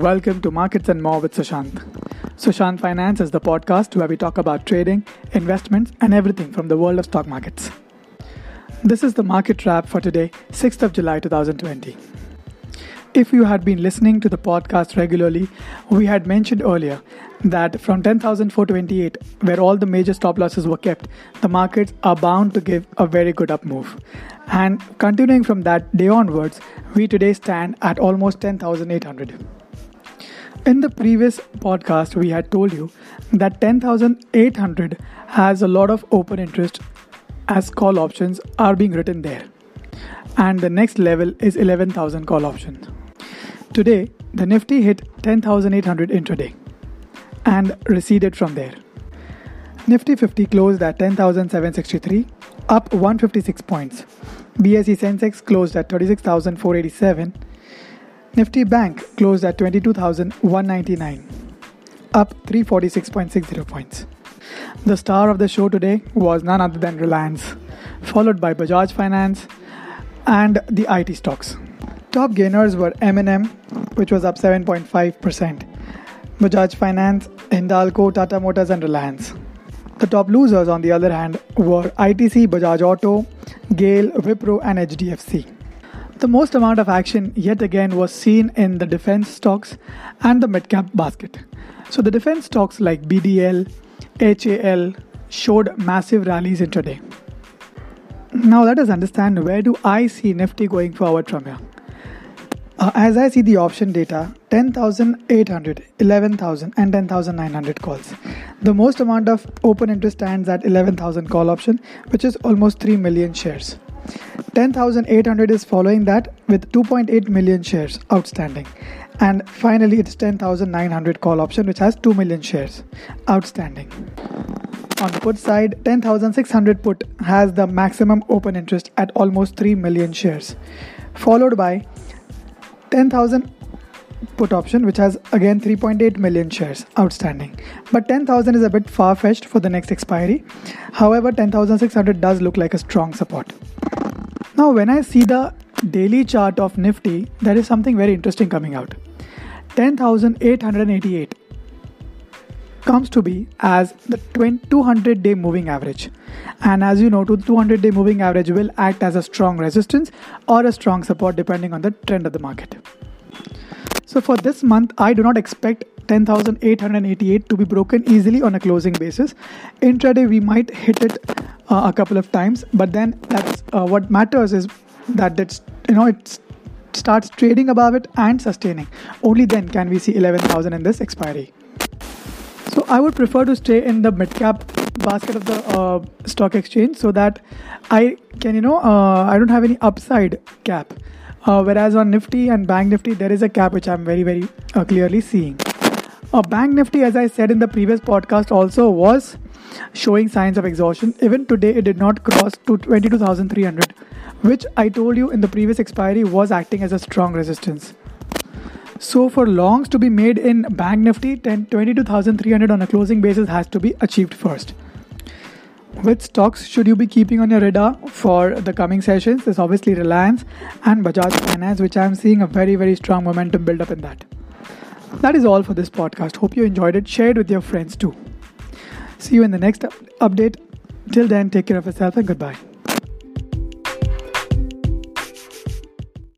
welcome to Markets and More with Sushant. Sushant Finance is the podcast where we talk about trading, investments, and everything from the world of stock markets. This is the market wrap for today, 6th of July 2020. If you had been listening to the podcast regularly, we had mentioned earlier that from 10,428, where all the major stop losses were kept, the markets are bound to give a very good up move. And continuing from that day onwards, we today stand at almost 10,800. In the previous podcast, we had told you that 10,800 has a lot of open interest as call options are being written there. And the next level is 11,000 call options. Today, the Nifty hit 10,800 intraday and receded from there. Nifty 50 closed at 10,763, up 156 points. BSE Sensex closed at 36,487. Nifty Bank closed at 22,199, up 346.60 points. The star of the show today was none other than Reliance, followed by Bajaj Finance and the IT stocks. Top gainers were M&M, which was up 7.5%, Bajaj Finance, Hindalco, Tata Motors, and Reliance. The top losers, on the other hand, were ITC, Bajaj Auto, GAIL, Wipro, and HDFC. The most amount of action yet again was seen in the defense stocks and the midcap basket. So the defense stocks like BDL, HAL showed massive rallies intraday. Now let us understand where do I see Nifty going forward from here. Uh, as I see the option data, 10,800, 11,000 and 10,900 calls. The most amount of open interest stands at 11,000 call option, which is almost 3 million shares. 10,800 is following that with 2.8 million shares outstanding. And finally, it's 10,900 call option, which has 2 million shares outstanding. On the put side, 10,600 put has the maximum open interest at almost 3 million shares, followed by 10,000 put option which has again 3.8 million shares outstanding. But 10000 is a bit far fetched for the next expiry. However 10600 does look like a strong support. Now when i see the daily chart of nifty there is something very interesting coming out. 10888 comes to be as the 200 day moving average. And as you know 200 day moving average will act as a strong resistance or a strong support depending on the trend of the market so for this month i do not expect 10888 to be broken easily on a closing basis. Intraday we might hit it uh, a couple of times but then that's uh, what matters is that it's you know it starts trading above it and sustaining. Only then can we see 11000 in this expiry. So I would prefer to stay in the mid cap basket of the uh, stock exchange so that I can, you know, uh, I don't have any upside cap. Uh, whereas on Nifty and Bank Nifty, there is a cap which I'm very, very uh, clearly seeing. Uh, Bank Nifty, as I said in the previous podcast, also was showing signs of exhaustion. Even today, it did not cross to 22,300, which I told you in the previous expiry was acting as a strong resistance. So for longs to be made in Bank Nifty, 10, 22,300 on a closing basis has to be achieved first. Which stocks should you be keeping on your radar for the coming sessions? Is obviously Reliance and Bajaj Finance, which I'm seeing a very, very strong momentum build up in that. That is all for this podcast. Hope you enjoyed it. Share it with your friends too. See you in the next update. Till then, take care of yourself and goodbye.